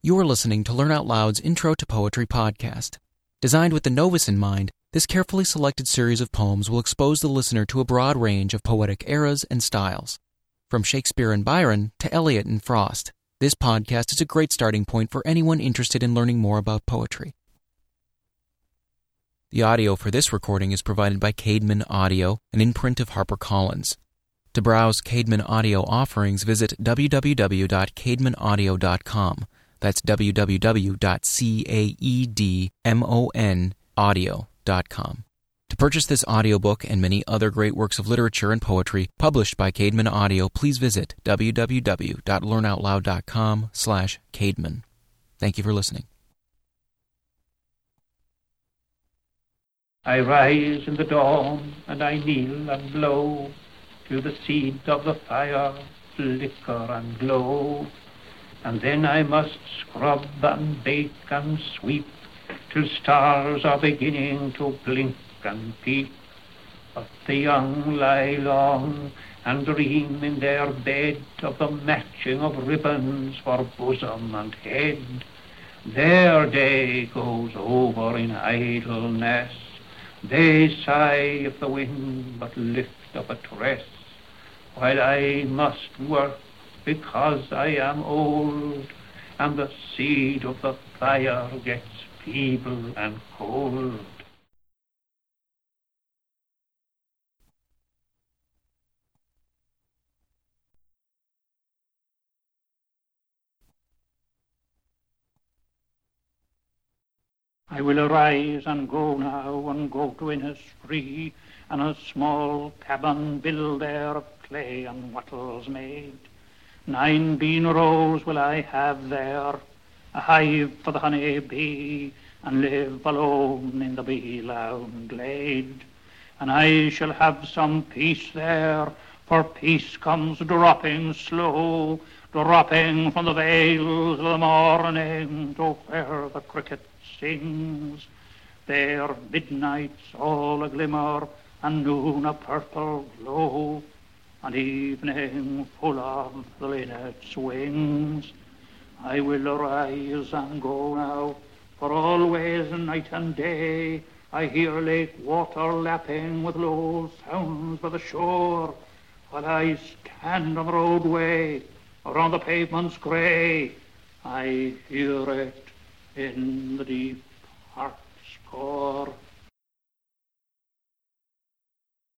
You are listening to Learn Out Loud's Intro to Poetry podcast. Designed with the novice in mind, this carefully selected series of poems will expose the listener to a broad range of poetic eras and styles. From Shakespeare and Byron to Eliot and Frost, this podcast is a great starting point for anyone interested in learning more about poetry. The audio for this recording is provided by Caedmon Audio, an imprint of HarperCollins. To browse Caedmon Audio offerings, visit www.caedmonaudio.com. That's www.caedmonaudio.com. To purchase this audiobook and many other great works of literature and poetry published by Caedmon Audio, please visit www.learnoutloud.com slash Caedmon. Thank you for listening. I rise in the dawn and I kneel and blow till the seed of the fire flicker and glow. And then I must scrub and bake and sweep till stars are beginning to blink and peep. But the young lie long and dream in their bed of the matching of ribbons for bosom and head. Their day goes over in idleness. They sigh if the wind but lift up a tress, while I must work because I am old, and the seed of the fire gets feeble and cold. I will arise and go now and go to Innisfree, and a small cabin build there of clay and wattles made. Nine bean rows will I have there, a hive for the honey bee, and live alone in the bee lown glade. And I shall have some peace there, for peace comes dropping slow, dropping from the veils of the morning to where the cricket sings. There midnight's all a glimmer, and noon a purple glow, and evening full of the linnet's wings. I will arise and go now, for always night and day I hear lake water lapping with low sounds by the shore, while I stand on the roadway or on the pavements grey. I hear it in the deep heart's core.